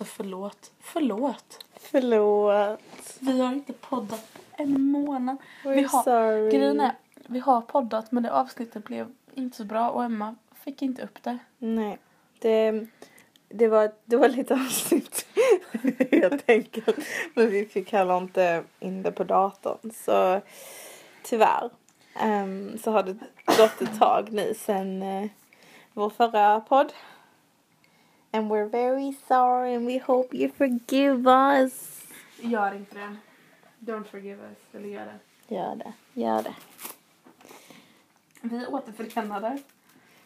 Så förlåt. Förlåt. Förlåt. Vi har inte poddat en månad. We're Vi har- sorry. Grejen är, vi har poddat men det avsnittet blev inte så bra och Emma fick inte upp det. Nej. Det, det, var, var lite avsnitt. jag tänker. Men vi fick heller inte in det på datorn. Så tyvärr. Ehm, så har det gått ett tag nu sen eh, vår förra podd. And we're very sorry and we hope you forgive us. Gör inte det. Don't forgive us. Eller gör det. Gör det. Gör det. Vi är återförenade.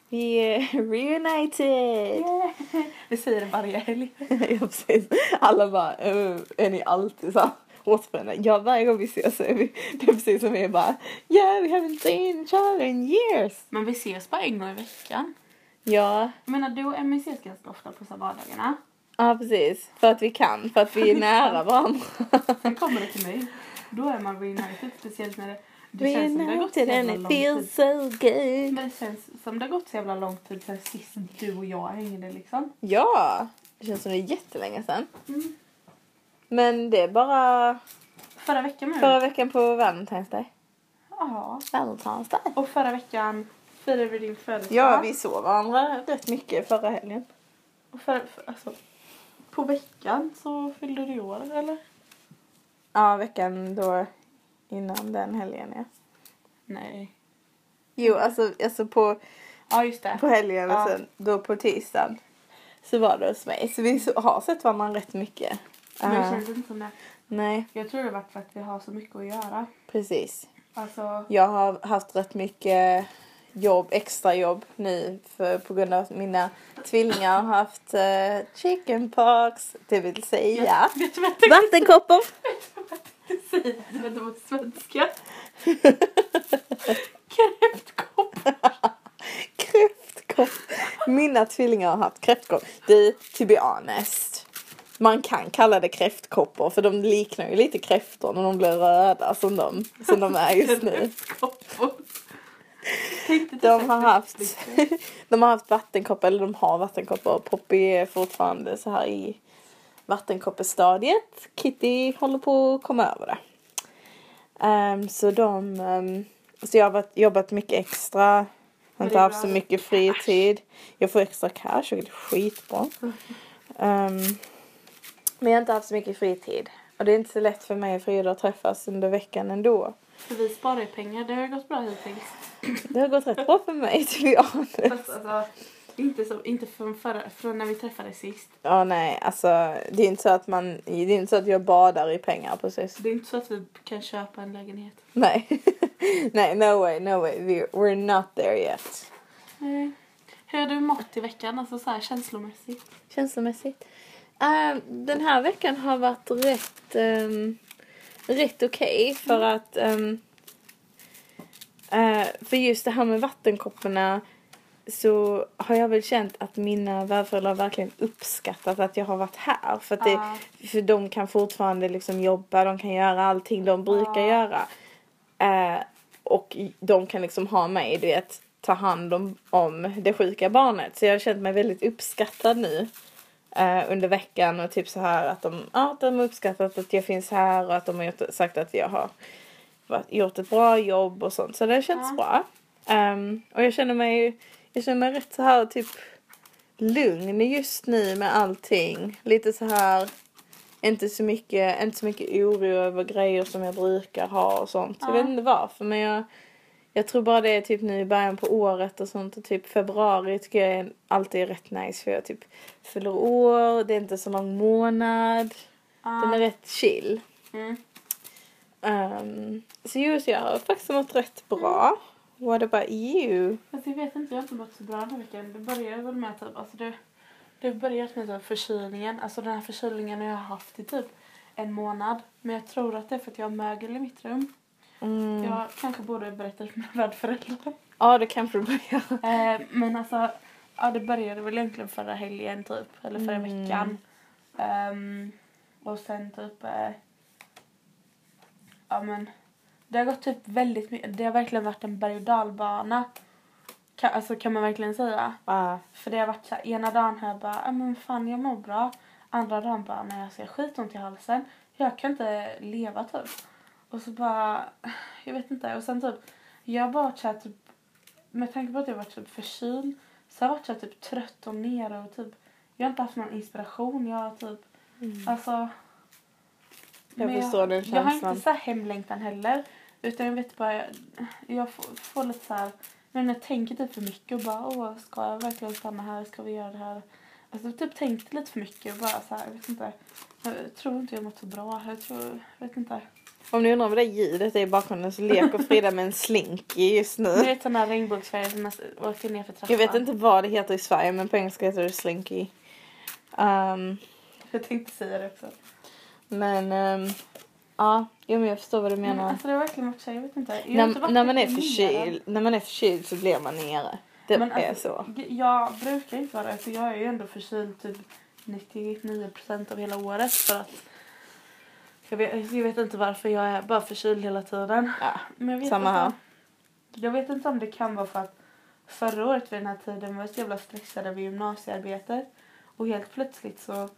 Vi är reunited. Vi säger det varje helg. ja, precis. Alla bara, "Eh, är ni alltid så återförenade? Ja, varje gång vi ses så är vi, det är precis som vi är bara, yeah, we haven't seen each other in years. Men vi ses bara en gång i veckan. Ja, Jag menar du och Emmy ses ganska ofta på så vardagarna. ja precis. För att vi kan, för att vi är nära varandra. Sen kommer det till mig. Då är man reunited. Speciellt när det, det känns som det har gått så jävla lång tid. so good. Men det känns som det har gått så jävla lång tid sen sist du och jag hängde liksom. Ja, det känns som det är jättelänge sedan. Mm. Men det är bara Förra veckan med förra veckan på Valentine's Day. Ja. Valentine's Day. Och förra veckan firade vi din födelsedag. Ja, vi såg varandra rätt mycket förra helgen. Och för, för, alltså, på veckan så fyllde du år eller? Ja, veckan då innan den helgen, ja. Nej. Jo, alltså, alltså på, Ja just det. på helgen och Ja. sen då på tisdagen så var det hos mig. Så vi så, har sett varandra rätt mycket. Men det Eh, känns inte som det. nej, Jag tror det var för att vi har så mycket att göra. precis. Alltså, Jag har haft rätt mycket jobb, extra jobb nu för, på grund av att mina tvillingar har haft uh, chickenpox, det vill säga vet jag vattenkoppor. tänkte säga? Vet du vad svenska? Kräftkopp. Kräftkopp. Mina tvillingar har haft kräftkopp. Du, to be honest. Man kan kalla det kräftkoppor för de liknar ju lite kräftor när de blir röda som de, som de är just nu. Kräftkoppor. De har haft, de har haft vattenkoppor, eller de har vattenkoppor. Poppy är fortfarande så här i vattenkoppestadiet. Kitty håller på att komma över det. Ehm, så de, ehm, så jag har varit, jobbat mycket extra. Har inte haft så mycket fritid. Jag får extra cash, vilket är skitbra. Ehm, men jag har inte haft så mycket fritid. Och det är inte så lätt för mig och Frida att träffas under veckan ändå. För vi sparar ju pengar. Det har gått bra hittills. Det har gått rätt bra för mig, to be honest. Alltså, inte, så, inte från, förra, från när vi träffades sist. Ja nej, alltså det är inte så att man, det är inte så att jag badar i pengar precis. Det är inte så att vi kan köpa en lägenhet. Nej, nej, no way, no way, we're, we're not there yet. Nej. Hur har du mått i veckan? Alltså så här känslomässigt. Känslomässigt. Uh, den här veckan har varit rätt, um, rätt okej för att um, uh, för just det här med vattenkopporna så har jag väl känt att mina värdföräldrar verkligen uppskattat att jag har varit här. För att det. För de kan fortfarande liksom jobba, de kan göra allting de brukar Ja. göra. Eh, och de kan liksom ha mig, du vet, ta hand om, om det sjuka barnet. Så jag har känt mig väldigt uppskattad nu eh, under veckan och typ så här att de, ja, de har uppskattat att jag finns här och att de har sagt att jag har gjort ett bra jobb och sånt. Så det har känts Ja. bra. Ehm, och jag känner mig, jag känner mig rätt så här typ lugn just nu med allting. Lite så här inte så mycket, inte så mycket oro över grejer som jag brukar ha och sånt. Jag Ja. vet inte varför men jag, jag tror bara det är typ nu i början på året och sånt och typ februari tycker jag är alltid är rätt nice för jag typ fyller år, det är inte så lång månad. Den är rätt chill. Mm. Um, så just jag har faktiskt mått rätt bra. What about you? Fast jag vet inte, jag har inte mått så bra den här veckan. Det började väl med typ, alltså det, det börjat med typ förkylningen. Alltså den här förkylningen har jag haft i typ en månad. Men jag tror att det är för att jag har mögel i mitt rum. Mm. Jag kanske borde berätta för mina värdföräldrar. Ja, det kanske du börjar. Eh, men alltså, ja det började väl egentligen förra helgen typ. Eller förra Mm. veckan. Ehm, och sen typ, eh, ja men. Det har gått typ väldigt mycket, det har verkligen varit en berg och dalbana. Kan, alltså kan man verkligen säga. Ah. För det har varit så här, ena dagen jag bara, ja men fan jag mår bra. andra dagen bara, nej alltså jag har skitont i halsen. Jag kan inte leva typ. Och så bara, jag vet inte. Och sen typ, jag har bara varit såhär typ, med tanke på att jag varit typ förkyld så har jag varit såhär typ trött och nere och typ, jag har inte haft någon inspiration. Jag har typ, alltså. Jag men förstår den Jag har känslan. inte så här hemlängtan heller. Utan jag vet bara, jag, jag får, får lite så här, men jag tänker typ för mycket och bara, åh ska jag verkligen stanna här? Ska vi göra det här? Alltså typ tänkte lite för mycket och bara så här, jag vet inte. Jag tror inte jag mått så bra. Jag tror, jag vet inte. Om ni undrar vad det ljudet är i bakgrunden så leker Frida med en slinky just Du nu. vet sån här regnbågsfärg som åker ner för trappan. Jag vet inte vad det heter i Sverige men på engelska heter det slinky. Um, Jag tänkte säga det också. Men um, ja, jo, men jag förstår vad du Men menar. alltså det har verkligen varit så jag vet inte. Jag När, när, man är förkyld, när man är förkyld så blir man nere. Det Men är alltså, så. Jag brukar inte vara det. För jag är ju ändå förkyld typ 99% av hela året. För att jag vet, jag vet inte varför jag är bara förkyld hela tiden. Ja, Men jag vet samma här. Jag vet inte om det kan vara för att förra året vid den här tiden var jag så jävla stressad över gymnasiearbetet. Och helt plötsligt så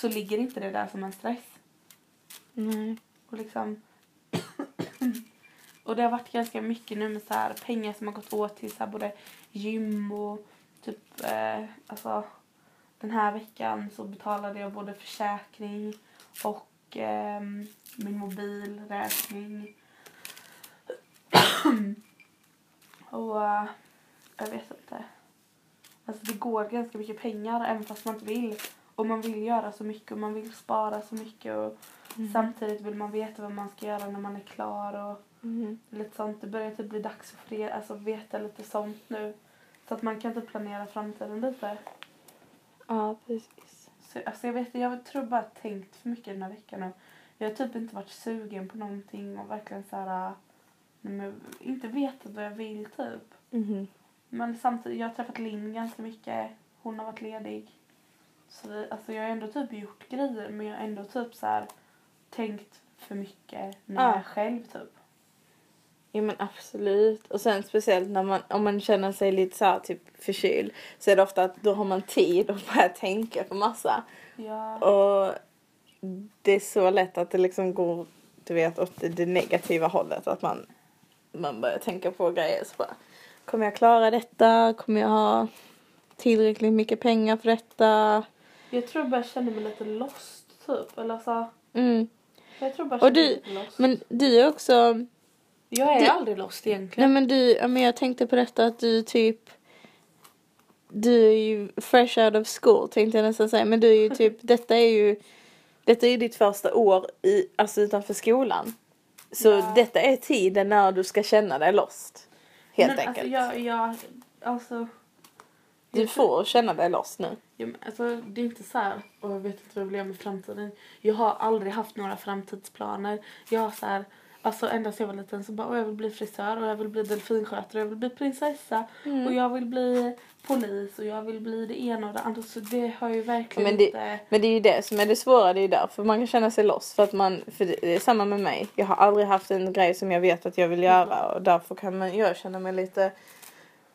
så ligger inte det där som en stress. Nej. Och liksom och det har varit ganska mycket nu med så här pengar som har gått åt till så här både gym och typ eh, alltså den här veckan så betalade jag både försäkring och ehm, min mobilräkning. och eh, jag vet inte. Alltså det går ganska mycket pengar även fast man inte vill. Och man vill göra så mycket och man vill spara så mycket och samtidigt vill man veta vad man ska göra när man är klar och Mm. lite sånt. Det börjar typ bli dags för fler, alltså veta lite sånt nu. Så att man kan typ planera framtiden lite. Ja, precis. Så, alltså jag vet jag tror bara tänkt för mycket den här veckan och jag har typ inte varit sugen på någonting och verkligen så här inte vetat vad jag vill typ. Mhm. Men samtidigt, jag har träffat Linn ganska mycket. Hon har varit ledig. Så vi, alltså jag har ändå typ gjort grejer men jag har ändå typ så här tänkt för mycket när jag Ja. är själv typ. Ja men absolut. Och sen speciellt när man, om man känner sig lite så här, typ förkyld så är det ofta att då har man tid att börja tänka på massa. Ja. Och det är så lätt att det liksom går, du vet, åt det, det negativa hållet. Att man, man börjar tänka på grejer så bara, kommer jag klara detta? Kommer jag ha tillräckligt mycket pengar för detta? Jag tror bara jag känner mig lite lost typ. Eller så, Mm. jag tror bara jag Och känner du- mig lite lost. Men du är också, jag är du- aldrig lost nej egentligen. men du, men jag tänkte på detta att du typ du är ju fresh out of school tänkte jag nästan säga. Men du är ju typ, detta är ju, detta är ju ditt första år i, alltså utanför skolan. Så Ja. detta är tiden när du ska känna dig lost. Helt men, enkelt. Alltså, jag, jag, alltså, Du får känna dig lost nu. Ja, men alltså, det är inte så här, och jag vet inte vad jag vill göra med framtiden. Jag har aldrig haft några framtidsplaner. Jag har så här, alltså ända sedan jag var liten så bara, "Åh, jag vill bli frisör och jag vill bli delfinskötare och jag vill bli prinsessa Mm. och jag vill bli polis och jag vill bli det ena och det andra. Så det har ju verkligen Men det- inte... Men det är ju det som är det svåra, det är ju därför man kan känna sig lost. För att man, för det det är samma med mig. Jag har aldrig haft en grej som jag vet att jag vill göra och därför kan man, jag känna mig lite,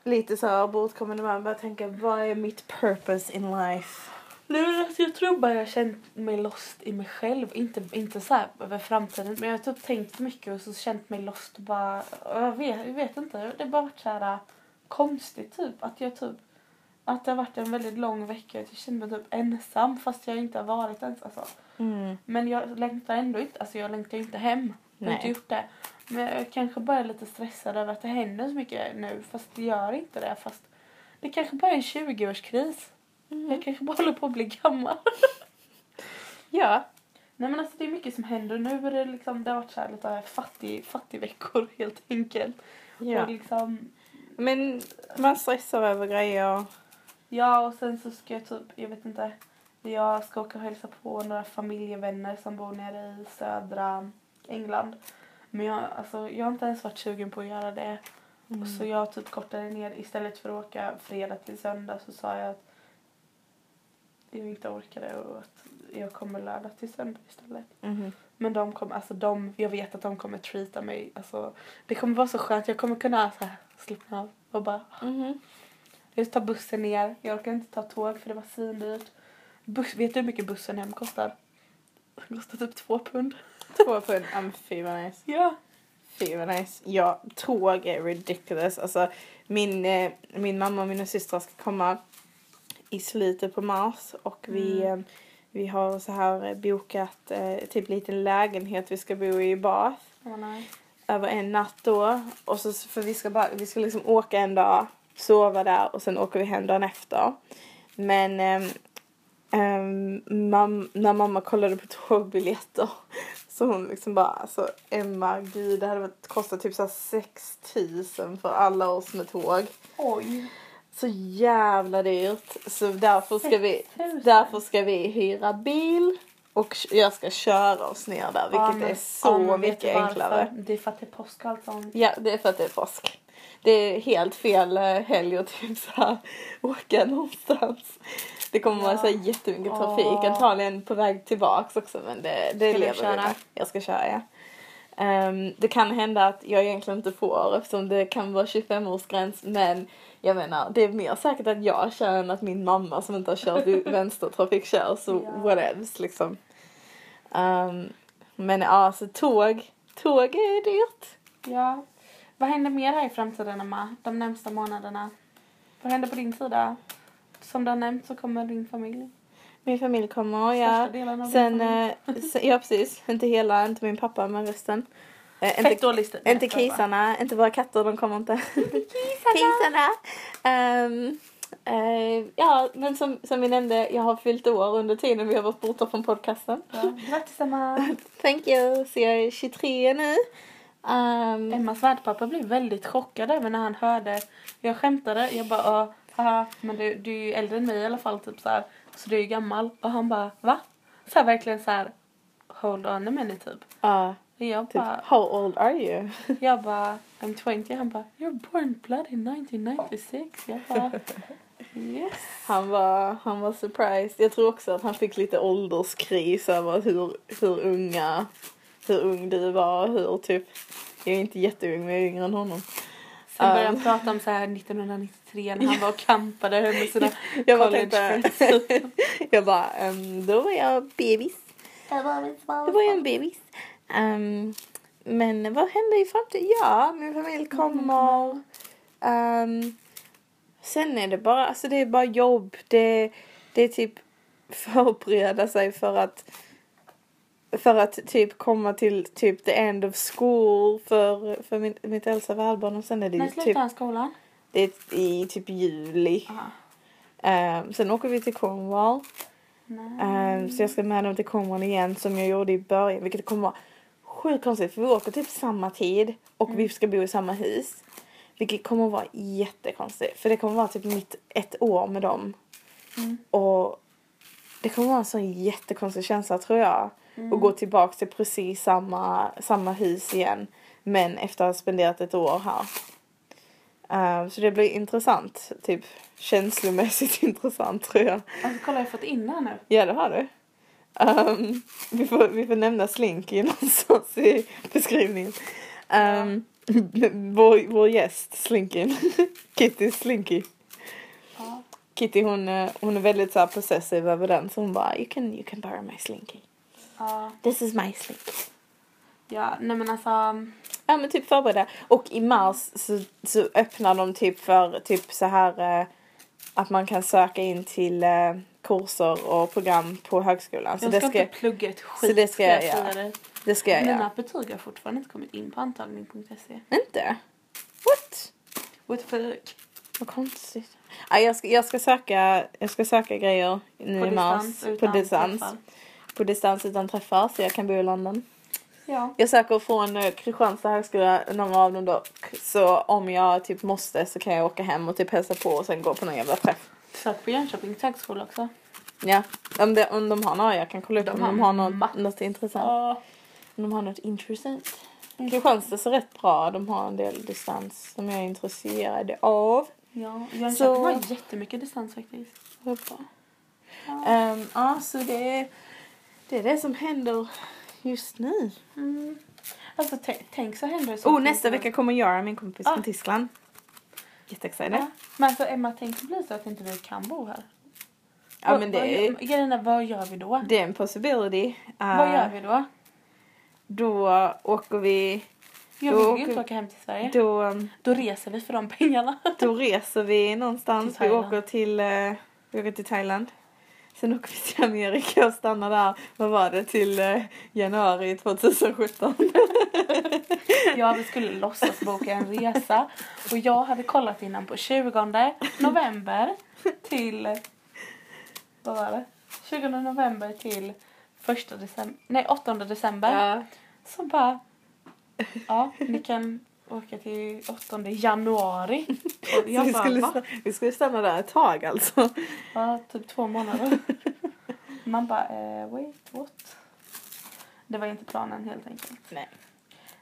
lite så här bortkommande man börjar tänka vad är mitt purpose in life? Men alltså, jag tror bara jag känt mig lost i mig själv. Inte, inte så här över framtiden. Men jag har typ tänkt mycket och så känt mig lost och bara... och Jag vet, jag vet inte. Det har bara varit så här äh, konstigt typ. Att jag typ... Att det har varit en väldigt lång vecka. Att jag känner mig typ ensam fast jag inte har varit ensam. Alltså. Mm. Men jag längtar ändå inte. Alltså jag längtar inte hem. Jag har inte gjort det. Men jag kanske bara är lite stressad över att det händer så mycket nu. Fast det gör inte det. Fast det kanske bara är en 20-årskris. Jag kanske bara håller på att bli gammal. Ja. Nej men alltså det är mycket som händer. Nu är det liksom, det har varit så här lite fattig, fattig veckor helt enkelt. ja. Och liksom, Men man stressar över grejer. ja och sen så ska jag typ, jag vet inte. Jag ska åka och hälsa på några familjevänner som bor nere i södra England. Men jag, alltså, jag har inte ens varit sugen på att göra det. Mm. Så jag typ kortade ner istället för att åka fredag till söndag så sa jag att jag inte orkade och att jag kommer lördag till söndag istället. Mhm. Men de kommer, alltså de, jag vet att de kommer treata mig. Alltså, det kommer vara så skönt. Jag kommer kunna så här, slappna av och bara Mhm. Jag tar bussen ner. Jag orkar inte ta tåg för det var svindyrt. Vet du hur mycket bussen hem kostar? Den kostar typ två pund. Två pund. Men fy vad nice. Ja. Fy vad nice. Ja, tåg är ridiculous. Alltså min, eh, min mamma och mina systrar ska komma i slutet på mars och vi, Mm. eh, vi har så här eh, bokat eh, typ liten lägenhet vi ska bo i i Bath. Nice. över en natt då. Och så, för vi ska, bara, vi ska liksom åka en dag, sova där och sen åker vi hem dagen efter. Men ehm, mam, när mamma kollade på tågbiljetter så hon liksom bara alltså Emma gud det hade kostat typ såhär 6 000 för alla oss med tåg. Oj. Så jävla dyrt. Så därför ska vi, 6 000. därför ska vi hyra bil och jag ska köra oss ner där vilket Ja, men- är så ja, mycket enklare. Det är för att det är påsk och allt sånt. Ja, det är för att det är påsk. Det är helt fel eh, helg att typ så här åka någonstans. Det kommer vara Ja. så här jättemycket trafik, Åh. antagligen på väg tillbaks också men det, det du lever vi köra? med. Jag ska köra ja. Ehm, det kan hända att jag egentligen inte får eftersom det kan vara 25-årsgräns men jag menar det är mer säkert att jag kör än att min mamma som inte har kört i vänstertrafik kör så Ja. whatevs liksom. Ehm, men ja, så tåg, tåg är dyrt. Ja. Vad händer mer här i framtiden, Emma? De närmsta månaderna? Vad händer på din sida? Som du har nämnt så kommer din familj. Min familj kommer, ja. Sen, eh, sen, ja precis, inte hela, inte min pappa men resten. Eh, Fett inte, dålig stil. inte kisarna, inte våra katter, de kommer inte. kisarna! Ehm, eh, ja, men som, som vi nämnde, jag har fyllt år under tiden vi har varit borta från podcasten. Ja. Grattis Emma! Thank you, så jag är 23 nu. Ehm, Emmas värdpappa blev väldigt chockad över när han hörde. Jag skämtade. Jag bara, haha, men du, du är ju äldre än mig i alla fall. Typ så här. Så du är ju gammal. Och han bara, va? Så här verkligen så här. Hold on a minute typ. ja, Och jag typ, bara, how old are you? jag bara, I'm 20. Han bara, you're born blood in 1996. Jag bara, yes. Han var, han var surprised. Jag tror också att han fick lite ålderskris över hur, hur unga, hur ung du var. Hur typ, jag är inte jätteung men jag är yngre än honom. Sen började Um. han prata om så här 1993 när han var och campade med sina Jag bara college tänkte, friends. jag bara, ehm, då var jag bebis. Då var jag en bebis. Ehm, men vad händer i framtiden? Ja, min familj kommer. Ehm, sen är det bara, alltså det är bara jobb. Det, det är typ förbereda sig för att för att typ komma till typ the end of school för, för min, mitt äldsta värlbarn och sen är det När slutar typ, skolan? det är i typ juli. Ehm, sen åker vi till Cornwall. Ehm, så jag ska med dem till Cornwall igen som jag gjorde i början. Vilket kommer vara sjukt konstigt för vi åker typ samma tid och vi ska bo i samma hus. Vilket kommer vara jättekonstigt. För det kommer vara typ mitt ett år med dem. Mm. Och det kommer vara en sån jättekonstig känsla tror jag. Att gå tillbaka till precis samma, samma hus igen. Men efter att ha spenderat ett år här. Ehm, så det blir intressant. Typ känslomässigt intressant tror jag. Alltså kolla jag har fått in här nu. Ja, det har du. Ehm, vi, får, vi får nämna Slinky någonstans i beskrivningen. Um, vår, vår gäst, Slinky. Kitty Slinky. Ja. Kitty hon, eh, hon är väldigt så här possessive över den så hon bara you can, you can borrow my Slinky. Ja. This is my Slinky. Ja, nej men alltså. Ja men typ förbereda. Och i mars så, så öppnar de typ för typ så här eh, att man kan söka in till eh, kurser och program på högskolan. Så jag det ska ska, inte plugga ett skit. så det ska jag säga göra. det ska jag Mina göra. betyg har fortfarande inte kommit in på antagning.se. Inte? What? What the fuck? Vad konstigt. Ja, jag, ska, jag, ska söka, jag ska söka grejer nu På i mars. distans, På distans. träffar. På distans utan träffar så jag kan bo i London. Ja. Jag söker från eh, Kristianstad högskola, några av dem dock. Så om jag typ måste så kan jag åka hem och typ hälsa på och sen gå på någon jävla träff. Sök på Jönköpings högskola också. Ja, om, det, om de har några jag kan kolla upp om de har något, något intressant. Ja. Om de har något intressant. Kristianstad är rätt bra, de har en del distans som jag är intresserad av. Ja, Jönköping Så- har jättemycket distans faktiskt. Bra. Ja. Ehm, ja, så det är, det är det som händer just nu. Mm. Alltså tänk så händer det så Oh, nästa vecka kommer Yara, min kompis Ah. från Tyskland. jätteexcited. Ja. Men alltså Emma, tänk det blir så att inte vi kan bo här. Ja Vad- men det vad är, gör- Grejen vad gör vi då? det är en possibility. Vad Eh, gör vi då? Då åker vi, Jag då vill ju inte åka hem till Sverige. Då, då, reser vi för de pengarna. då reser vi någonstans. Vi åker till, eh, vi åker till Thailand. Sen åker vi till Amerika och stannar där, vad var det, till eh, januari 2017. Ja, vi skulle låtsas boka en resa. Och jag hade kollat innan på 20 november till... Vad var det? 20 november till 1 december. Nej, 8 december. Ja. Så bara... Ja, ni kan åka till 8 januari. Och jag vi, bara, skulle, va? vi skulle stanna där ett tag alltså. Ja, typ två månader. Man bara, eh, wait, what? Det var inte planen helt enkelt. Nej.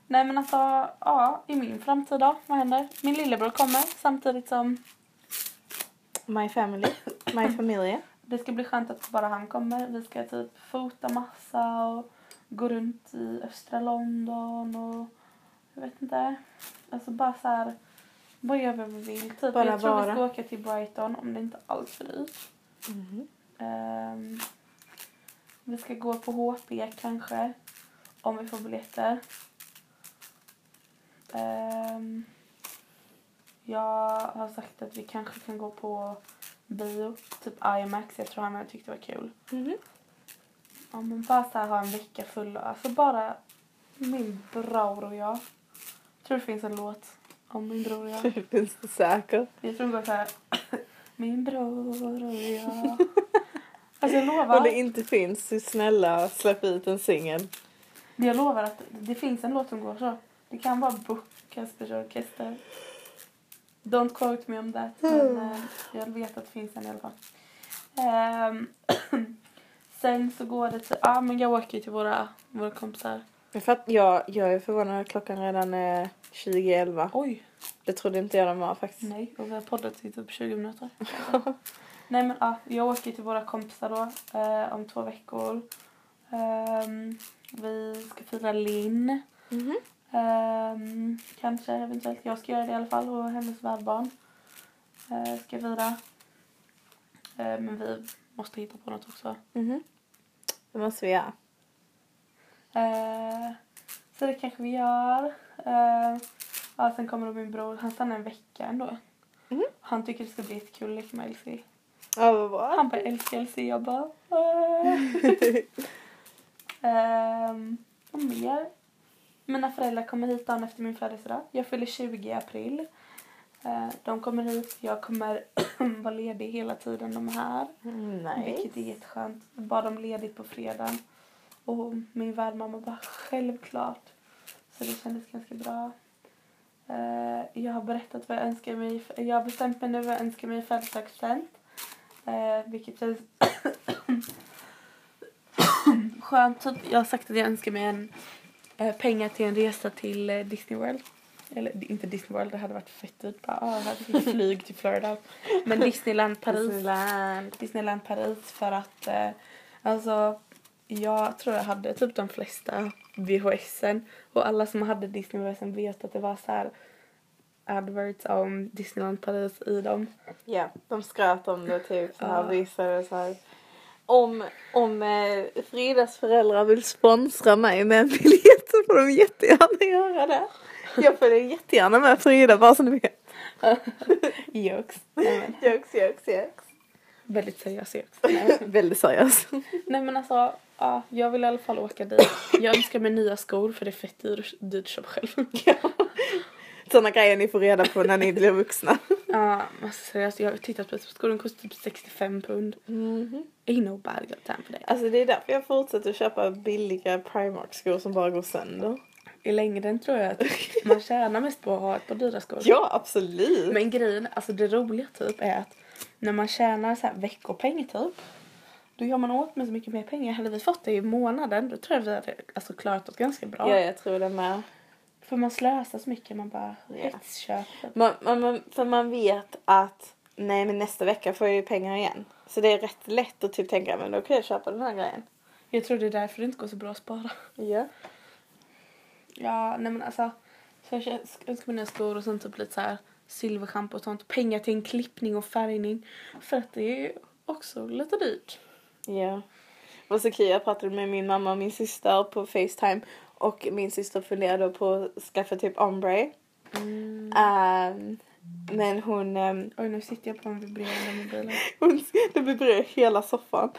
Nej men alltså, ja, i min framtid då, vad händer? Min lillebror kommer samtidigt som My family, my familj. det ska bli skönt att bara han kommer. Vi ska typ fota massa och gå runt i östra London och jag vet inte. Alltså bara så här, vad gör vi vad vi vill? Typ, Bara jag tror vi vara. ska åka till Brighton om det inte är allt för dyrt. Mhm. Ehm, vi ska gå på HP kanske. Om vi får biljetter. Ehm, jag har sagt att vi kanske kan gå på bio. Typ IMAX. Jag tror han hade tyckt det var kul. Mhm. Ja, men bara så här ha en vecka full. Alltså bara min bror och jag. Tror det finns en låt om min bror och jag. Det finns det säkert. Jag tror det går så här. Min bror och jag. Alltså jag Om lovar. det inte finns, så snälla släpp ut en singel. Jag lovar att det finns en låt som går så. Det kan vara Book Kaspers Orkester. Don't quote me on that. Men eh, jag vet att det finns en i alla fall. Ehm, sen så går det till... Ja, men jag åker till våra, våra kompisar. Jag, fatt, jag, jag är förvånad att klockan redan är 20.11. Oj! Det trodde inte jag den var faktiskt. Nej, och vi har poddat i typ 20 minuter. Nej men ja, jag åker till våra kompisar då eh, om två veckor. Ehm, vi ska fira Linn. Mhm. Ehm, kanske eventuellt. Jag ska göra det i alla fall och hennes värdbarn eh, ska fira. Eh, men vi måste hitta på något också. Mhm. Det måste vi göra. Eh, så det kanske vi gör. Eh, ja, sen kommer då min bror. Han stannar en vecka ändå. Mhm. Han tycker det ska bli ett kul att leka med Elsie. Ja, vad bra. Han bara älskar Elsie. Jag bara... Ehm, vad mer? Mina föräldrar kommer hit dagen efter min födelsedag. Jag fyller 20 i april. Eh, de kommer hit. Jag kommer vara ledig hela tiden de är här. Nej. Vilket är jätteskönt. Bad dem ledigt på fredagen. Och min värdmamma bara självklart. Så det kändes ganska bra. Eh, jag har berättat vad jag önskar mig. Jag har bestämt mig nu vad jag önskar mig i födelsedagspresent. Eh, vilket känns skönt. Jag har sagt att jag önskar mig en, eh, pengar till en resa till Disney World. Eller inte Disney World, det hade varit fett dyrt. Bara, ah, jag hade flyg till Florida. Men Disneyland Paris. Disneyland. Disneyland Paris för att alltså jag tror jag hade typ de flesta VHSen och alla som hade Disney VHSen vet att det var så här adverts om Disneyland Paris i dem. Ja, de skröt om det typ så här visade så här. Om, om eh, Fridas föräldrar vill sponsra mig med en biljett så får de jättegärna göra det. Jag följer jättegärna med Frida bara så ni vet. Men, Jokes, jokes, jokes. väldigt seriös. Nej. Väldigt seriös. Nej men alltså, ja, jag vill i alla fall åka dit. Jag önskar mig nya skor för det är fett dyrt, dyrt att köpa själv. Sådana grejer ni får reda på när ni blir vuxna. Ja, alltså seriöst, jag har tittat på skor, de kostar typ 65 pund. Mhm. Ain't no bad good time för det. Alltså det är därför jag fortsätter att köpa billiga Primark-skor som bara går sönder. I längden tror jag att man tjänar mest på att ha ett par dyra skor. Ja, absolut. Men grejen, alltså det roliga typ är att när man tjänar så här veckopeng typ. Då gör man åt med så mycket mer pengar. Hade vi fått det i månaden då tror jag vi hade alltså, klarat oss ganska bra. Ja, jag tror det med. För man slösar så mycket. Man bara Ja. hetsköper. Man, man, man, för man vet att nej men nästa vecka får jag ju pengar igen. Så det är rätt lätt att typ tänka men då kan jag köpa den här grejen. Jag tror det är därför det inte går så bra att spara. Ja. Ja, nej men alltså. Så jag önskar mig nya skor och sen typ lite så här silverschampo och sånt. Pengar till en klippning och färgning. För att det är ju också lite dyrt. Ja. Det var så kul, jag pratade med min mamma och min syster på Facetime och min syster funderade på att skaffa typ ombre. Ehm, men hon, ehm, Oj, nu sitter jag på en vibrerande mobil. hon det vibrerar hela soffan.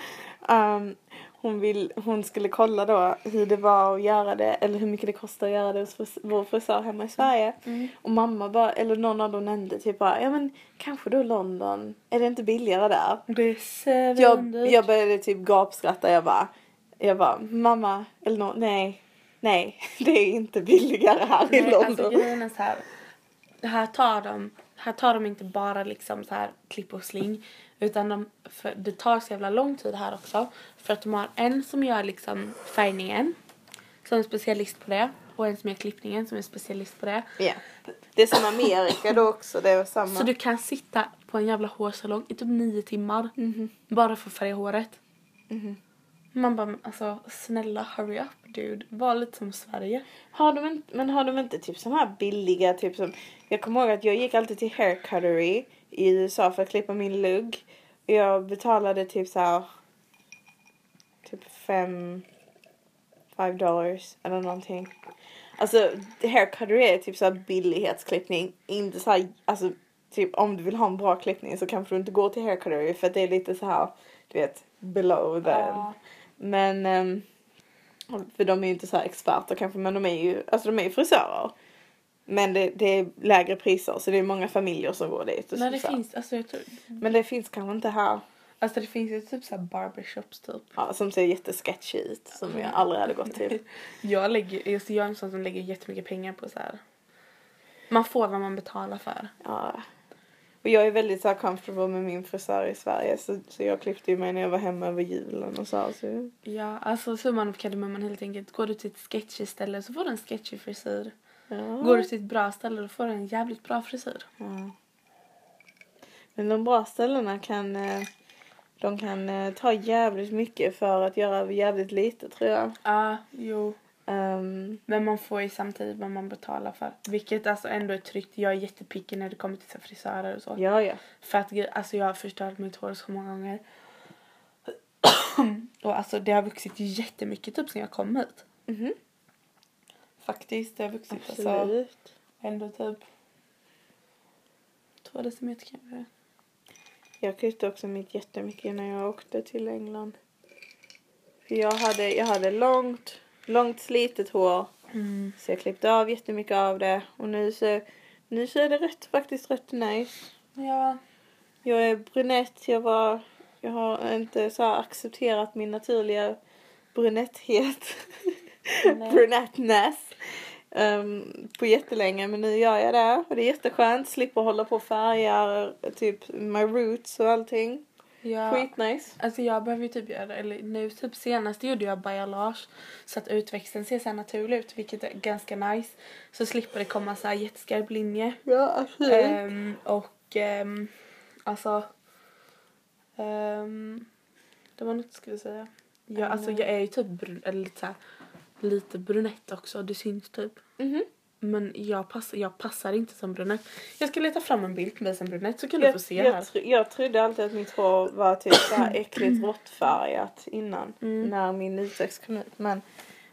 Ehm, hon, vill, hon skulle kolla då hur det var att göra det eller hur mycket det kostar att göra det hos fris- vår frisör hemma i Sverige. Mm. Och mamma bara, eller någon av dem nämnde typ bara, ja men kanske då London, är det inte billigare där? Det är Jag, jag började typ gapskratta. Jag bara, jag bara mamma, eller no, nej, nej, det är inte billigare här i Nej, London. alltså är här. Tar de, här tar de inte bara liksom så här klipp och sling. Utan de, för det tar så jävla lång tid här också. För att de har en som gör liksom färgningen. Som är specialist på det. Och en som gör klippningen som är specialist på det. Ja. Det är som Amerika då också, det var samma. Så du kan sitta på en jävla hårsalong i typ nio timmar. Mhm. Bara för att färga håret. Mhm. Man bara, alltså snälla hurry up dude. Var lite som Sverige. Har de inte, men har de inte typ såna här billiga, typ som, jag kommer ihåg att jag gick alltid till hair cuttery i USA för att klippa min lugg. Jag betalade typ så här, typ fem, five dollars eller någonting. Alltså hair cuttery är typ så här billighetsklippning, inte så här, alltså typ om du vill ha en bra klippning så kanske du inte går till hair cuttery för att det är lite så här, du vet, below the Ja. Men ehm, för de är ju inte så här experter kanske men de är ju, alltså de är ju frisörer. Men det, det är lägre priser så det är många familjer som går dit. Och Men det finns, alltså tror, Men det finns kanske inte här. alltså det finns ju typ såhär barbershops typ. Ja, som ser jättesketchy ut som jag aldrig hade gått till. Jag lägger, alltså jag är en sån som lägger jättemycket pengar på så här. Man får vad man betalar för. Ja. Och jag är väldigt så här comfortable med min frisör i Sverige så, så jag klippte ju mig när jag var hemma över julen och så. här, så Ja, alltså summan av kardemumman helt enkelt. Går du till ett sketchy ställe så får du en sketchy frisyr. ja. Går du till ett bra ställe då får du en jävligt bra frisyr. Ja. Men de bra ställena kan, eh, de kan eh, ta jävligt mycket för att göra jävligt lite tror jag. Ja, jo. Ehm, Men man får ju samtidigt vad man betalar för. Vilket alltså ändå är tryggt. Jag är jättepicky när det kommer till frisörer och så. ja, ja. För att alltså jag har förstört mitt hår så många gånger. och alltså det har vuxit jättemycket typ sen jag kom hit. Mhm. Faktiskt, det har vuxit alltså Absolut. ändå typ två decimeter kanske. Jag klippte också mitt jättemycket när jag åkte till England. För jag hade, jag hade långt, långt slitet hår. Mm. Så jag klippte av jättemycket av det. Och nu så, nu så är det rätt, faktiskt rätt nice. Ja. Jag är brunett. Jag var, jag har inte så accepterat min naturliga brunetthet. Brunettness. Um, på jättelänge men nu gör jag det och det är jätteskönt. Slipper hålla på och färga typ my roots och allting. Ja. Skitnice. Alltså jag behöver ju typ göra det, eller nu typ senast gjorde jag balayage så att utväxten ser så naturlig ut vilket är ganska nice. Så slipper det komma så här jätteskarp linje. Ja absolut. Ehm, och ehm, alltså ehm, det var något jag skulle säga. Jag, alltså jag är ju typ brun, eller lite så här, lite brunett också, det syns typ. Mhm. Men jag, pass, jag passar inte som brunett. Jag ska leta fram en bild på mig som brunett så kan du jag, få se jag, här. tro, jag trodde alltid att mitt hår var typ så här äckligt råttfärgat innan. Mm. När min utväxt kom ut. Men,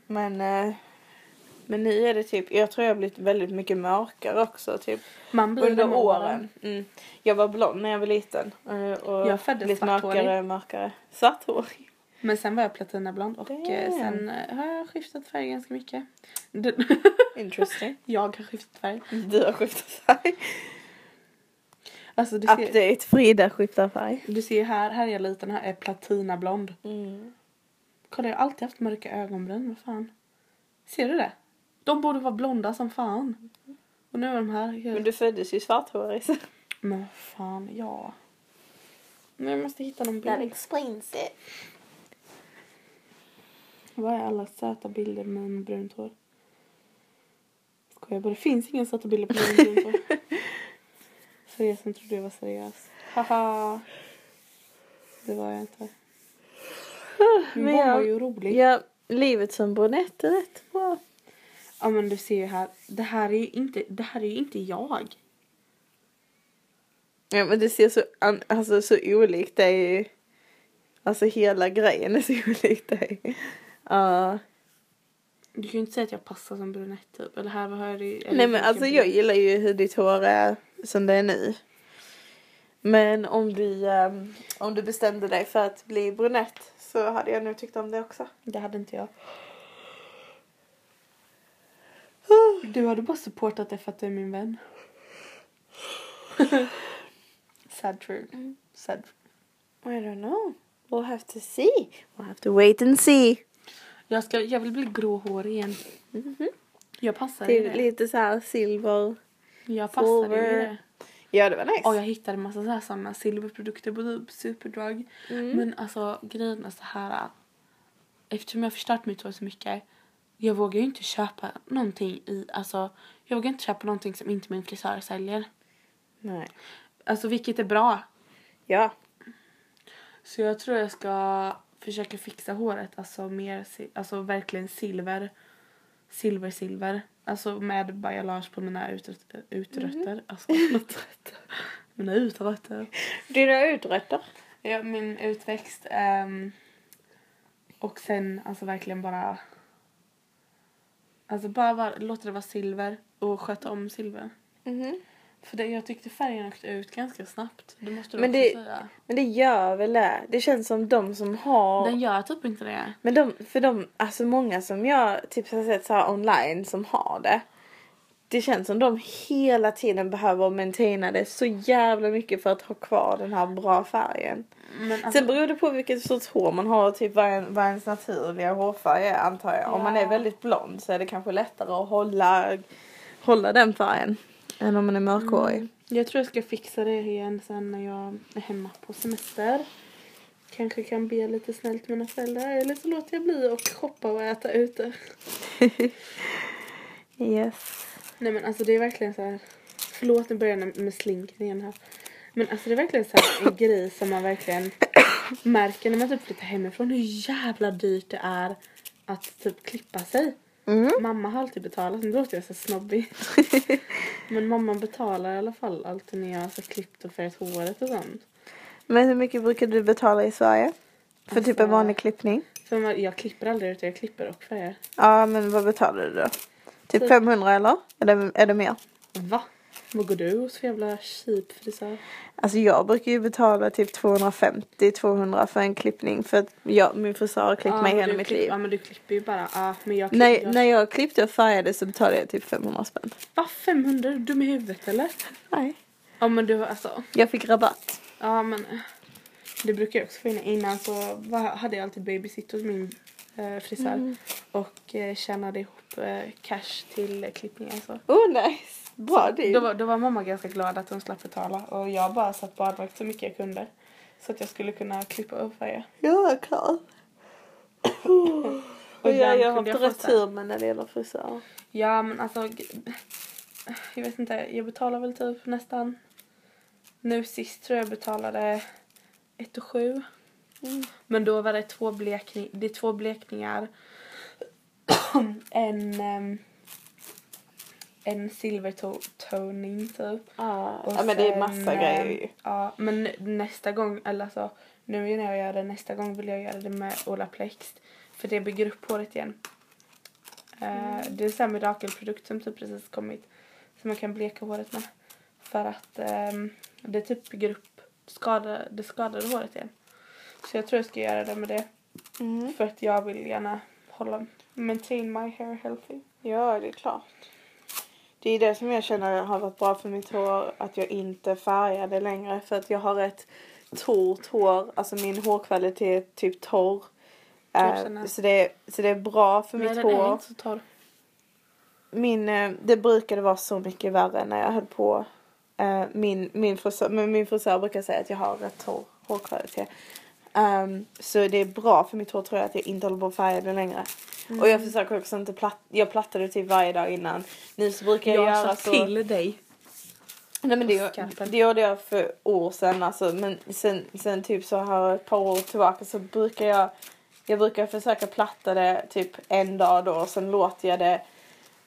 men, eh, men nu är det typ, jag tror jag har blivit väldigt mycket mörkare också. Typ Man blir under med åren. Mm. Jag var blond när jag var liten. eh, Och Jag föddes svarthårig. mörkare mörkare. Svarthårig. Men sen var jag platinablond och eh, Damn. sen eh, har jag skiftat färg ganska mycket. Du- Interesting. jag har skiftat färg. Du har skiftat färg. Alltså du ser, Update. Frida skiftar färg. du ser här, här är jag liten, här är platinablond. Mm. Kolla jag har alltid haft mörka ögonbryn, vad fan. Ser du det? De borde vara blonda som fan. Och nu är de här helt... Men du föddes ju svarthårig. så- Men fan, ja. Men jag måste hitta någon bild. explains it. Vad är alla söta bilder med en brunt hår? Skojar bara, det finns inga söta bilder på hår. Seriöst, jag trodde jag var seriös. Haha. Det var jag inte. Min Men barn var jag, ju rolig. ja, livet som brunett är rätt bra. Ja men du ser ju här. Det här är ju inte, det här är ju inte jag. Ja men det ser så, alltså, så olikt dig. Alltså hela grejen är så olikt dig. Ja. Du kan ju inte säga att jag passar som brunett typ. Eller här har du eller Nej men alltså jag gillar ju hur ditt hår är som det är nu. Men om du, ehm, om du bestämde dig för att bli brunett så hade jag nog tyckt om det också. Det hade inte jag. Du hade bara supportat det för att du är min vän. Sad true. Sad. I don't know. We'll have to see. We'll have to wait and see. Jag, ska, jag vill bli gråhårig igen. Mhm. Jag passar i det. lite så här silver. Jag passar i det. Ja det var nice. Och jag hittade en massa så här silverprodukter på typ Superdrug. Mm. Men alltså grejen är så här. Eftersom jag har förstört mitt hår så mycket. Jag vågar ju inte köpa någonting i, alltså jag vågar inte köpa någonting som inte min frisör säljer. Nej. Alltså vilket är bra. Ja. Så jag tror jag ska försöka fixa håret, alltså mer, alltså verkligen silver. Silver, silver. Alltså med bajalage på mina utrötter. utrötter. Alltså utrötter. Mina utrötter. Dina utrötter. Ja, min utväxt. ehm, och sen alltså verkligen bara... Alltså bara var, låta det vara silver och sköta om silver. Mhm. För det, jag tyckte färgen åkte ut ganska snabbt. Det måste du Men också det- säga. Men det gör väl det. Det känns som de som har... Den gör typ inte det. Men de, för de, alltså många som jag typ har sett så här online som har det. Det känns som de hela tiden behöver maintaina det så jävla mycket för att ha kvar den här bra färgen. Men alltså, Sen beror det på vilket sorts hår man har och typ vad, en, vad ens naturliga hårfärg är antar jag. Om man är Ja. väldigt blond så är det kanske lättare att hålla, hålla den färgen. Än om man är mörkhårig. Mm. Jag tror jag ska fixa det igen sen när jag är hemma på semester. Kanske kan be lite snällt mina föräldrar eller så låter jag bli och shoppa och äta ute. Yes. Nej men alltså det är verkligen så här. Förlåt nu börjar jag med slinken igen här. Men alltså det är verkligen så här en grej som man verkligen märker när man typ flyttar hemifrån hur jävla dyrt det är att typ klippa sig. Mm. Mamma har alltid betalat, nu låter jag så snobbig. Men mamma betalar i alla fall alltid när jag har så klippt och färgat håret och sånt. Men hur mycket brukar du betala i Sverige? För typ en Alltså- vanlig klippning? För jag klipper aldrig utan jag klipper och färgar. Ja men vad betalar du då? Typ Typ- 500 eller? Är det, är det mer? Va? Vad går du hos för jävla cheap frisör? Alltså jag brukar ju betala typ 250-200 för en klippning för att jag, min frisör har klippt Ja, mig hela mitt klipp- liv. Ja men du klipper ju bara. Ja men jag När, klipper. när jag klippte och färgade så betalade jag typ 500 spänn. Va 500? Är du dum i huvudet eller? Nej. Ja men du alltså. Jag fick rabatt. Ja men. eh, Det brukar jag också få in. Innan så var, hade jag alltid babysitter hos min eh, frisör. Mm. Och eh, tjänade ihop eh, cash till eh, klippningar så. Oh nice. Bra deal. Då var, då var mamma ganska glad att hon slapp betala. Och jag bara satt badvakt så mycket jag kunde. Så att jag skulle kunna klippa och färga. Är klar. Och jag, jag har haft rätt så tur med när det gäller frisör. Ja men alltså. Jag vet inte. Jag betalar väl typ nästan. Nu sist tror jag betalade 1 och 7. Mm. Men då var det två, blekning, det är två blekningar. En um, en silvertoning typ. Ah, Och ja men det är massa grejer ju. Ja men nästa gång, eller alltså nu när jag gör det nästa gång vill jag göra det med Olaplex. För det bygger upp håret igen. Mm. det är en sån mirakelprodukt som typ precis kommit. Som man kan bleka håret med. För att ehm, det typ bygger upp skada, det skadade håret igen. Så jag tror jag ska göra det med det. Mm. För att jag vill gärna hålla, maintain my hair healthy. Ja, det är klart. Det är det som jag känner har varit bra för mitt hår, att jag inte färgar det längre. För att jag har ett torrt hår, alltså min hårkvalitet är typ torr. Jag Eh, så, det är, så det är bra för Men mitt den är hår. inte så torr. Min, eh, det brukade vara så mycket värre när jag höll på. Eh, min, min, frisör, men min frisör brukar säga att jag har rätt torr hårkvalitet. Ehm, så det är bra för mitt hår tror jag att jag inte håller på att färga det längre. Och jag försöker också inte platt, jag plattade typ varje dag innan. Nu så brukar jag, Jag göra så. till dig. Nej men det, det gjorde jag för år sedan alltså. Men sen, sen typ så här ett par år tillbaka så brukar jag jag brukar försöka platta det typ en dag då och sen låter jag det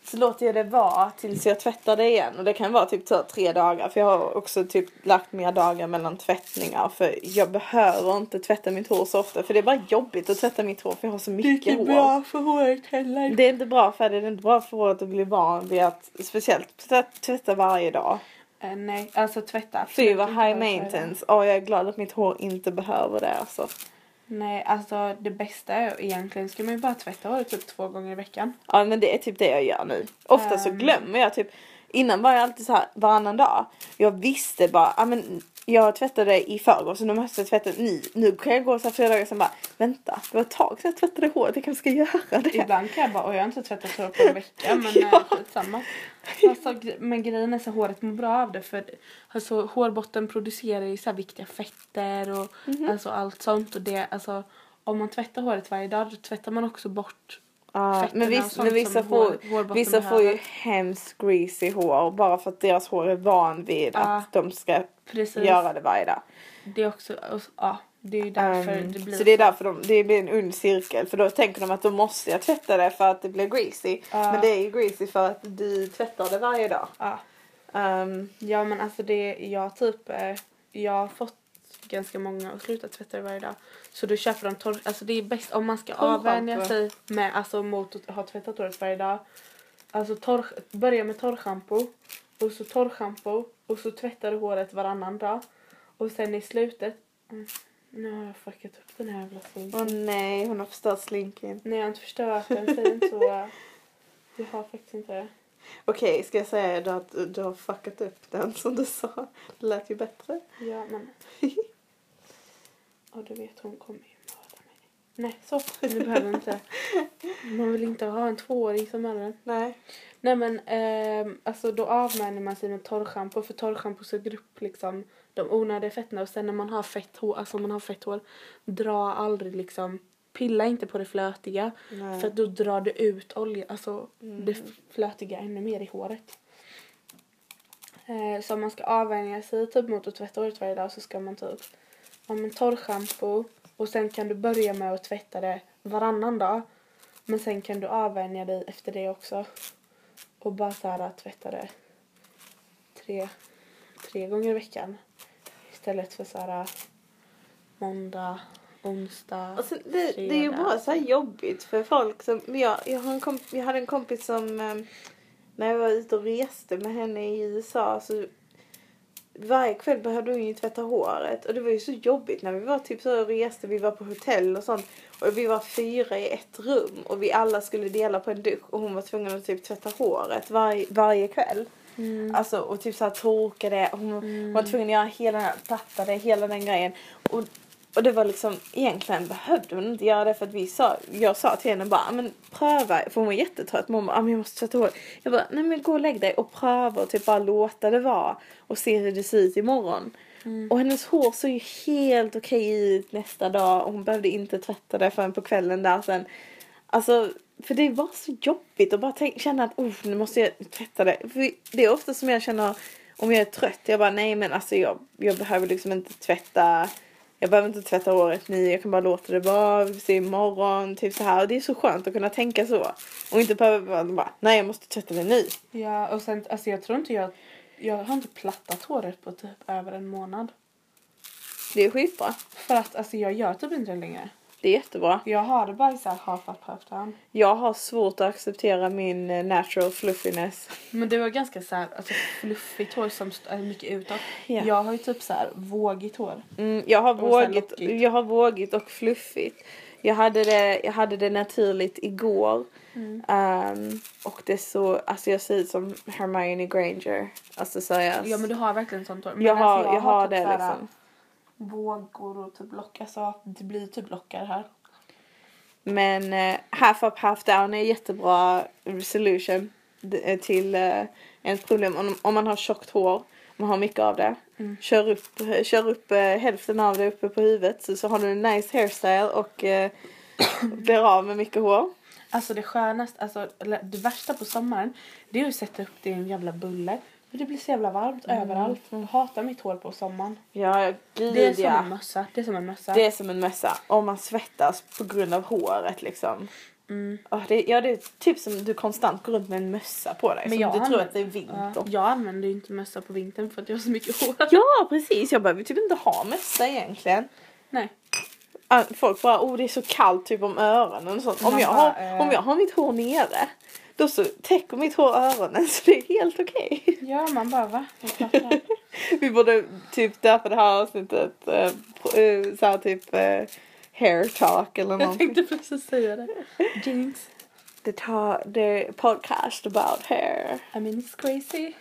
så låter jag det vara tills jag tvättar det igen. Och det kan vara typ så tre dagar. För jag har också typ lagt mer dagar mellan tvättningar. För jag behöver inte tvätta mitt hår så ofta. För det är bara jobbigt att tvätta mitt hår för jag har så mycket hår. för håret heller. Det är inte bra för det. Det är inte bra för håret att bli van vid att speciellt tvätt- tvätta varje dag. Eh, nej, alltså tvätta. Fy vad inte high maintenance. Åh jag är glad att mitt hår inte behöver det alltså. Nej, alltså det bästa är egentligen ska man ju bara tvätta håret typ två gånger i veckan. Ja men det är typ det jag gör nu. Ofta så Ehm. glömmer jag typ. Innan var jag alltid så här varannan dag. Jag visste bara, ja men jag tvättade i förrgår så nu måste jag tvätta nu. Nu kan jag gå så här flera dagar sen bara, vänta det var ett tag sedan jag tvättade håret, jag kanske ska göra det. Ibland kan jag bara, och jag har inte tvättat hår på en vecka men Ja. ja. Alltså, men grejen är så håret mår bra av det för alltså, hårbotten producerar ju så viktiga fetter och Mhm. alltså allt sånt och det alltså om man tvättar håret varje dag då tvättar man också bort fetterna men, viss, sånt men vissa, får, hår- vissa får ju hemskt greasy hår bara för att deras hår är van vid Ja. att de ska Precis. göra det varje dag. Det är också, ja det är ju därför Ehm, det blir så det är därför de, det blir en ond cirkel för då tänker de att då måste jag tvätta det för att det blir greasy. Ja. Men det är ju greasy för att du tvättar det varje dag. Ja. Ehm, Ja men alltså det, jag typ, eh, jag har fått ganska många att sluta tvätta det varje dag. Så du köper de torr, alltså det är bäst om man ska avvänja sig med, alltså mot att ha tvättat håret varje dag. Alltså torr, börja med torrschampo och så torrschampo och så tvättar du håret varannan dag. Och sen i slutet, mm, nu har jag fuckat upp den här jävla slinken. Åh nej, hon har förstört slinken. Nej jag har inte förstört den fint så eh, jag har faktiskt inte det. Okej, ska jag säga då att du har fuckat upp den som du sa? Det lät ju bättre. Ja men. Och du vet hon kommer ju mörda mig. Nej så, nu behöver inte. Man vill inte ha en tvååring som mördar en. Nej. Nej men ehm, alltså då avvänjer man sig med torrschampo för torrschampo suger upp liksom de onödiga fetterna och sen när man har fett hår, alltså om man har fett hår, dra aldrig liksom, pilla inte på det flötiga Nej. för då drar du ut olja, alltså Mm. det flötiga ännu mer i håret. Eh, så om man ska avvänja sig typ mot att tvätta håret varje dag så ska man typ ha en torrschampo och sen kan du börja med att tvätta det varannan dag. Men sen kan du avvänja dig efter det också. Och bara så här tvätta det tre, tre gånger i veckan. Istället för så här måndag, onsdag, Alltså, det, det är ju fredag. bara så här jobbigt för folk som... Jag, jag, har en komp, jag hade en kompis som... eh, När jag var ute och reste med henne i USA så... Varje kväll behövde hon ju tvätta håret och det var ju så jobbigt när vi var typ så och reste, vi var på hotell och sånt och vi var fyra i ett rum och vi alla skulle dela på en dusch och hon var tvungen att typ tvätta håret varje, varje kväll. Mm. Alltså och typ såhär torka det. Hon hon var tvungen att göra hela den här, platta det, hela den grejen. Och, och det var liksom, egentligen behövde hon inte göra det för att vi sa, jag sa till henne bara, "Ah, men pröva, för hon var jättetrött. Bara, "Ah, men jag måste tvätta håret. Jag bara, nej men gå och lägg dig och pröva och typ bara låta det vara. Och se hur det ser ut imorgon. Mm. Och hennes hår såg ju helt okej ut nästa dag och hon behövde inte tvätta det förrän på kvällen där sen. Alltså, för det var så jobbigt att bara tänk, känna att oh, nu måste jag tvätta det. För det är ofta som jag känner om jag är trött. Jag bara nej men alltså jag, jag behöver liksom inte tvätta. Jag behöver inte tvätta håret nu. Jag kan bara låta det vara. Vi ser imorgon. Typ så här. Och det är så skönt att kunna tänka så. Och inte behöva bara nej jag måste tvätta det nu. Ja, och sen, alltså jag tror inte jag, jag har inte plattat håret på typ över en månad. Det är skitbra. För att alltså jag gör typ inte det längre. Det är jättebra. Jag har det bara i så här half up half down. Jag har svårt att acceptera min eh, natural fluffiness. Men det var ganska så här, alltså fluffigt hår som är mycket utåt. Ja. Jag har ju typ så här vågigt hår. Mm, jag har vågigt, jag har vågigt och fluffigt. Jag hade det, jag hade det naturligt igår. Mm. Ehm, och det är så, alltså jag ser ut som Hermione Granger. Alltså seriöst. Ja men du har verkligen sånt hår. Men jag har, alltså, jag har typ det liksom. Vågor och typ lock. Alltså det blir typ lockar här. Men uh, half up half down är jättebra resolution eh, till uh, ett problem om, om man har tjockt hår. Man har mycket av det. Mm. Kör upp, kör upp eh, hälften av det uppe på huvudet så, så har du en nice hairstyle och uh, blir av med mycket hår. Alltså det skönaste, alltså det värsta på sommaren det är att sätta upp det i en jävla bulle. För det blir så jävla varmt överallt. Jag hatar mitt hår på sommaren. Ja, gud Det är som en mössa. Det är som en mössa. Det är som en mössa. Om man svettas på grund av håret liksom. Mm. Ja, det, ja, det är typ som du konstant går runt med en mössa på dig. Men som jag du tror att det är vinter. Ja, jag använder ju inte mössa på vintern för att jag har så mycket hår. Ja, precis. Jag behöver typ inte ha mössa egentligen. Nej. Ah, Folk bara, oh det är så kallt typ om öronen och sånt. Om jag, har, eh. om jag har mitt hår nere, då så täcker mitt hår öronen så det är helt okej. Ja, man bara va? Jag. Vi borde typ döpa det här avsnittet eh, så här typ eh, hair talk eller jag någonting. tänkte precis säga det. Jinx. Tar the podcast about hair. I mean it's crazy.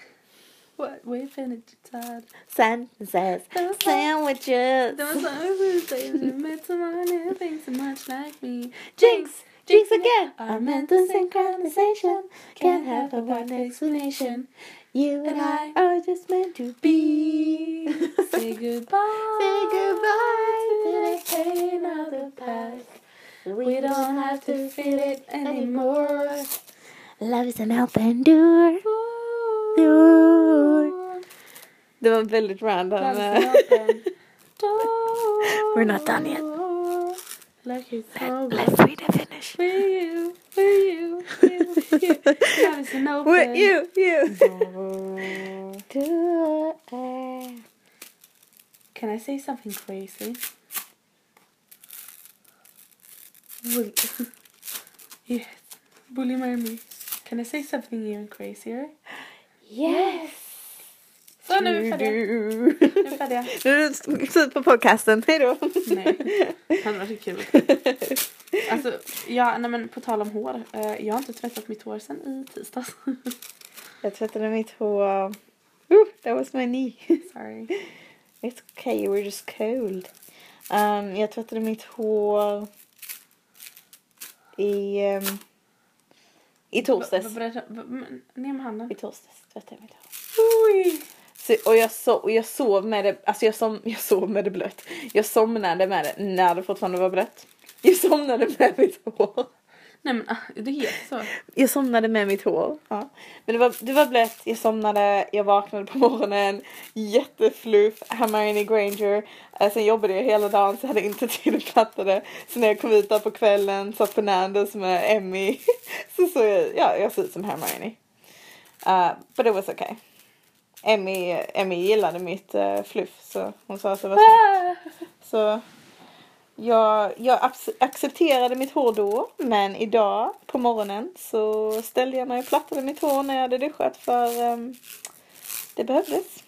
What we finished tired. Sentences, sandwiches. Met someone who thinks so much like me. Jinx, jinx again. Our mental synchronization can't have a one explanation. You and I are just meant to Be say goodbye. Say goodbye to the pain of the past. We don't have to feel it anymore. Love is an open door. Door. Det var väldigt random. Eh, an open door. We're not done yet. Like it's so Let's read the finish. For you, for you, you, you. An open With you, you. Door. Can I say something crazy? Will yes, bully my me. Can I say something even crazier? Yes. Så nu är vi färdiga. Nu är vi färdiga. Nu är det slut på podcasten. Hej då. Nej, det hade varit kul. Alltså, ja, nej men på tal om hår. eh, jag har inte tvättat mitt hår sedan i tisdags. Jag tvättade mitt hår. Uh, that was my knee. Sorry. It's okay, were just cold. Um, jag tvättade mitt hår i, um, i torsdags. Ner med handen. I torsdags tvättade jag mitt hår. Oj! Så, och, jag so, och jag sov med det, alltså jag, som, jag sov med det blött. Jag somnade med det när det fortfarande var blött. Jag somnade med mitt hår. Nej men ah, det heter så. Jag somnade med mitt hår. Ja. Men det var, det var blött, jag somnade, jag vaknade på morgonen, jättefluff, Hermione Granger. Eh, Sen jobbade jag hela dagen så jag hade inte tid att platta det. Så när jag kom ut där på kvällen, satt på Nandos med Emmy, så såg jag, ja jag såg ut som Hermione. Uh, but it was okay. Emmy, Emmy gillade mitt uh, fluff så hon sa att det var snyggt. Ah! Så jag, jag ac- accepterade mitt hår då, men idag på morgonen så ställde jag mig och plattade mitt hår när jag hade duschat för ehm, det behövdes.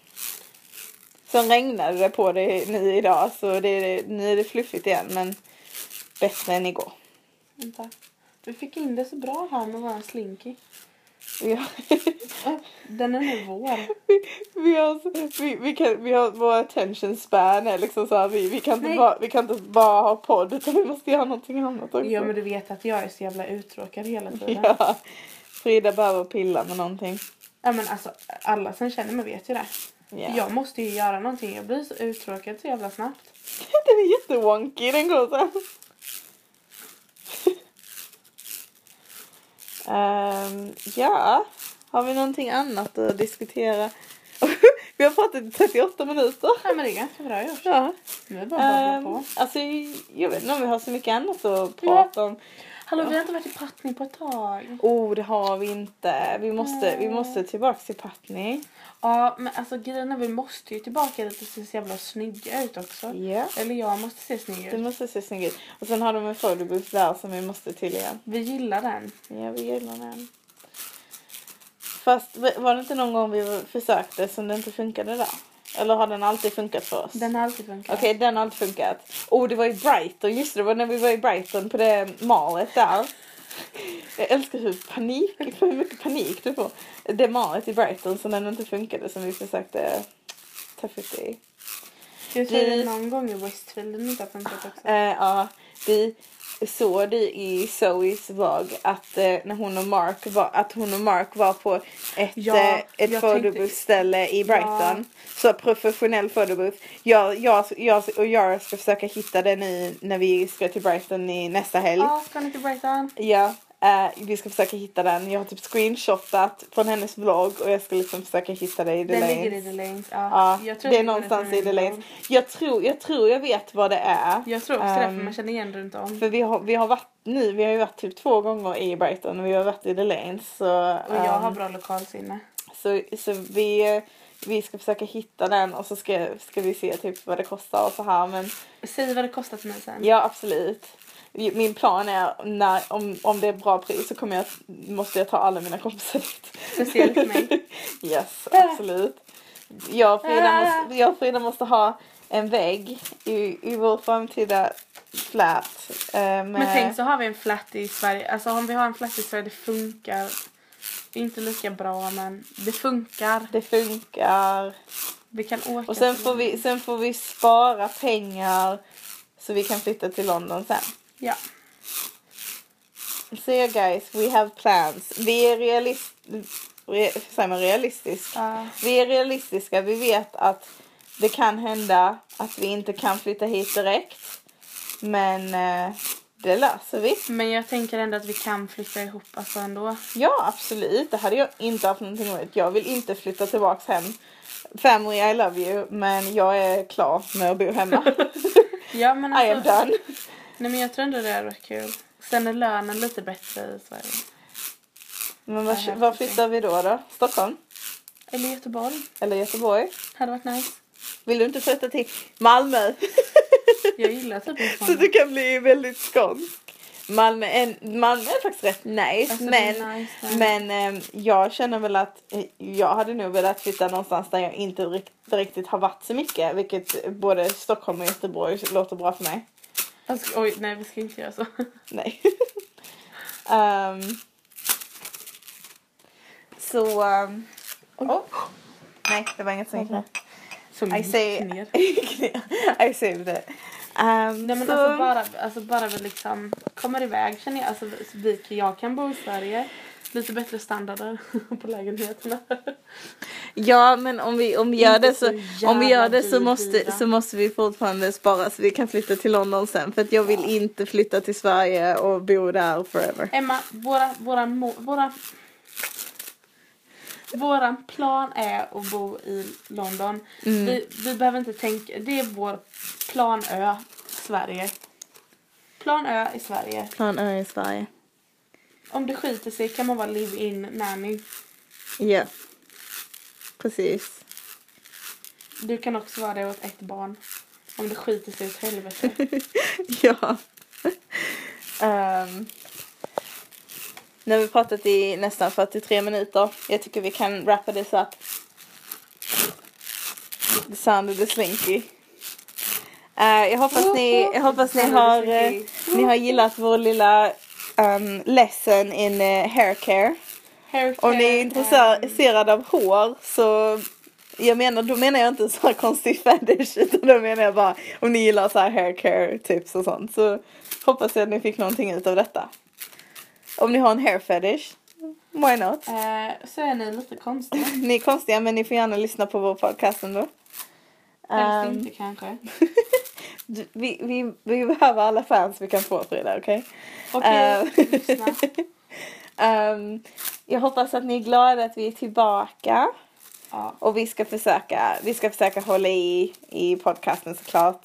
Sen regnade det på det nu idag så det, nu är det fluffigt igen men bättre än igår. Vänta. Vi fick in det så bra här med våran slinky. Ja. Den är nu vår. vi, vi, har, vi, vi, kan, vi har vår attention span är liksom så här, vi, vi, kan inte bara, vi kan inte bara ha podd utan vi måste göra någonting annat också. Ja men du vet att jag är så jävla uttråkad hela tiden. Ja. Frida behöver pilla med någonting. Ja men alltså alla som känner mig vet ju det. Ja. Jag måste ju göra någonting. Jag blir så uttråkad så jävla snabbt. Den är jättewonky den går så Ehm, ja, har vi någonting annat att diskutera? vi har pratat i 38 minuter. Ja men det är ganska bra gjort. Ja. Nu är det bara att Ehm, på. alltså, jag vet inte om vi har så mycket annat att prata om. Hallå vi har inte varit i Patni på ett tag. Oh, det har vi inte. Vi måste, vi Nej. måste tillbaka till Patni. Ja men alltså grejen är vi måste ju tillbaka dit och se så jävla snygga ut också. Ja. Eller jag måste se snygg ut. måste se snyggt ut. Och sen har de en photobooth där som vi måste till igen. Vi gillar den. Ja, vi gillar den. Fast var det inte någon gång vi försökte som det inte funkade där? Eller har den alltid funkat för oss? Den har alltid funkat. Okej, den har alltid funkat. Oh, det var i Brighton. Just det, det var när vi var i Brighton på det malet där. Jag älskar hur panik, hur mycket panik du får. Det malet i Brighton som den inte funkade som vi försökte ta fot i. Jag tror det någon gång i Westfield den inte har funkat också. Eh, ja, vi såg det i Zoes vlogg att eh, när hon och Mark var, att hon och Mark var på ett, Ja, eh, ett jag photobooth-ställe i Brighton. Ja. Så professionell photobooth. Jag, jag, jag och jag ska försöka hitta den i när vi ska till Brighton i nästa helg. Ja, ska ni till Brighton? Ja. Eh, vi ska försöka hitta den. Jag har typ screenshotat från hennes vlogg och jag ska liksom försöka hitta det i The Den Lanes. ligger i The Lanes. Ja. Ja, jag tror det är någonstans i The Lanes. Jag tror, jag tror jag vet vad det är. Jag tror också det, Ehm, för man känner igen runt om. För vi har, vi har varit nu, vi har ju varit typ två gånger i Brighton och vi har varit i The Lanes. Så, Och jag har ehm, bra lokalsinne. så, så vi, vi ska försöka hitta den och så ska, ska vi se typ vad det kostar och så här. Men Säg vad det kostar till mig sen. ja, absolut. Min plan är när, om, om det är bra pris så kommer jag, måste jag ta alla mina kompisar dit. Speciellt mig. Yes, absolut. Jag och Frida måste, jag Frida måste ha en vägg i, i vår framtida flat. eh, med, Men tänk så har vi en flat i Sverige. Alltså om vi har en flat i Sverige, det funkar. Det är inte lika bra men det funkar. Det funkar. Vi kan åka Och sen får, vi, sen får vi spara pengar så vi kan flytta till London sen. Ja. So guys, we have plans. Vi är realist, re, säger man realistisk. Ja. Vi är realistiska. Vi vet att det kan hända att vi inte kan flytta hit direkt. Men eh, det löser vi. Men jag tänker ändå att vi kan flytta ihop alltså ändå. Ja, absolut. Det hade jag inte haft någonting emot. Jag vill inte flytta tillbaks hem. Family, I love you. Men jag är klar med att bo hemma. Ja men I am alltså. done. Nej men jag tror ändå det är rätt kul. Sen är lönen lite bättre i Sverige. Men var, var flyttar vi då då? Stockholm? Eller Göteborg. Eller Göteborg? Hade varit nice. Vill du inte flytta till Malmö? Jag gillar typ inte Så du kan bli väldigt skånsk. Malmö är, Malmö är faktiskt rätt nice. Alltså, men nice men ehm, jag känner väl att eh, jag hade nog velat flytta någonstans där jag inte rikt, riktigt har varit så mycket. Vilket både Stockholm och Göteborg låter bra för mig. Alltså, oj, nej vi ska inte göra så. Nej. Ehm, så... Um, oh. Nej, det var inget som gick ner. Som I gick say, ner. I saved it. Um, Nej men så, alltså bara, alltså bara vi liksom kommer iväg känner jag. Alltså vi, jag kan bo i Sverige. Lite bättre standarder på lägenheterna. Ja, men om vi, om vi gör det så, så om vi gör det så måste, så måste vi fortfarande spara så vi kan flytta till London sen. För att jag vill inte flytta till Sverige och bo där forever. Emma, våra, våra, våra, våran plan är att bo i London. Mm. Vi, vi behöver inte tänka, det är vår plan Ö, Sverige. Plan Ö i Sverige. Plan Ö i Sverige. Om det skiter sig kan man vara live-in nanny. Ja. Precis. Du kan också vara det åt ett barn. Om det skiter sig åt helvete. ja. Um, nu har vi pratat i nästan 43 minuter. Jag tycker vi kan wrappa this up. The sound of the slinky. Eh, jag hoppas ni, jag hoppas ni har, eh, ni har gillat vår lilla um, lesson in uh, hair care. Om ni är ehm, intresserade av hår så jag menar, då menar jag inte så här konstig fetish utan då menar jag bara om ni gillar så här hair care tips och sånt så hoppas jag att ni fick någonting ut av detta. Om ni har en hair fetish, why not? eh, så är ni lite konstiga. Ni är konstiga men ni får gärna lyssna på vår podcast ändå. Helst Ehm, inte kanske. vi, vi, vi behöver alla fans vi kan få Frida, okej? Okej, Ehm. lyssna. Ehm, jag hoppas att ni är glada att vi är tillbaka. Ja. Och vi ska försöka, vi ska försöka hålla i, i podcasten såklart.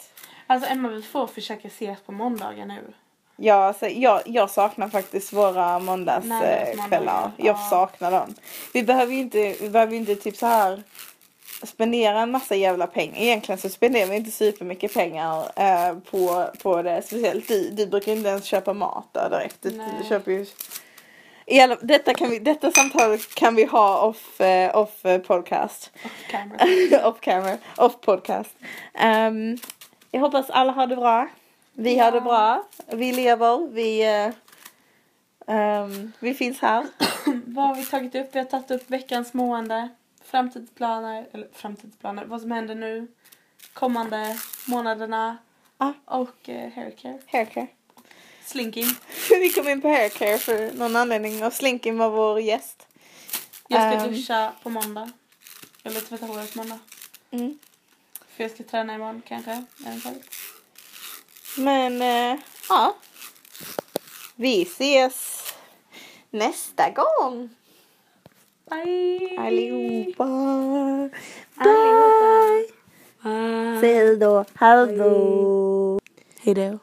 Alltså Emma vi får försöka ses på måndagar nu. Ja, alltså, jag, jag saknar faktiskt våra måndagskvällar. Måndagsmåndagar, jag ja. saknar dem. Vi behöver ju inte, vi behöver inte typ så här spendera en massa jävla pengar. Egentligen så spenderar vi inte supermycket pengar eh, på, på det. Speciellt du, du brukar inte ens köpa mat där direkt. Du, du köper ju i alla, detta, kan vi, detta samtal kan vi ha off, eh, off eh, podcast. Off camera. off camera, off podcast. Ehm, jag hoppas alla har det bra. Vi har Ja. det bra. Vi lever. Vi, eh, ehm, vi finns här. Vad har vi tagit upp? Vi har tagit upp veckans mående, framtidsplaner, eller framtidsplaner, vad som händer nu, kommande månaderna Ah. och eh, haircare. Haircare. Slinking. vi kom in på haircare för någon anledning och Slinky var vår gäst. Jag ska Ehm. duscha på måndag. Eller tvätta håret på måndag. Mm. För jag ska träna imorgon kanske, eventuellt. Men eh, ja. Vi ses. nästa gång. Bye. Aliupa. Bye. Bye. Hello. Haldo. Hideo.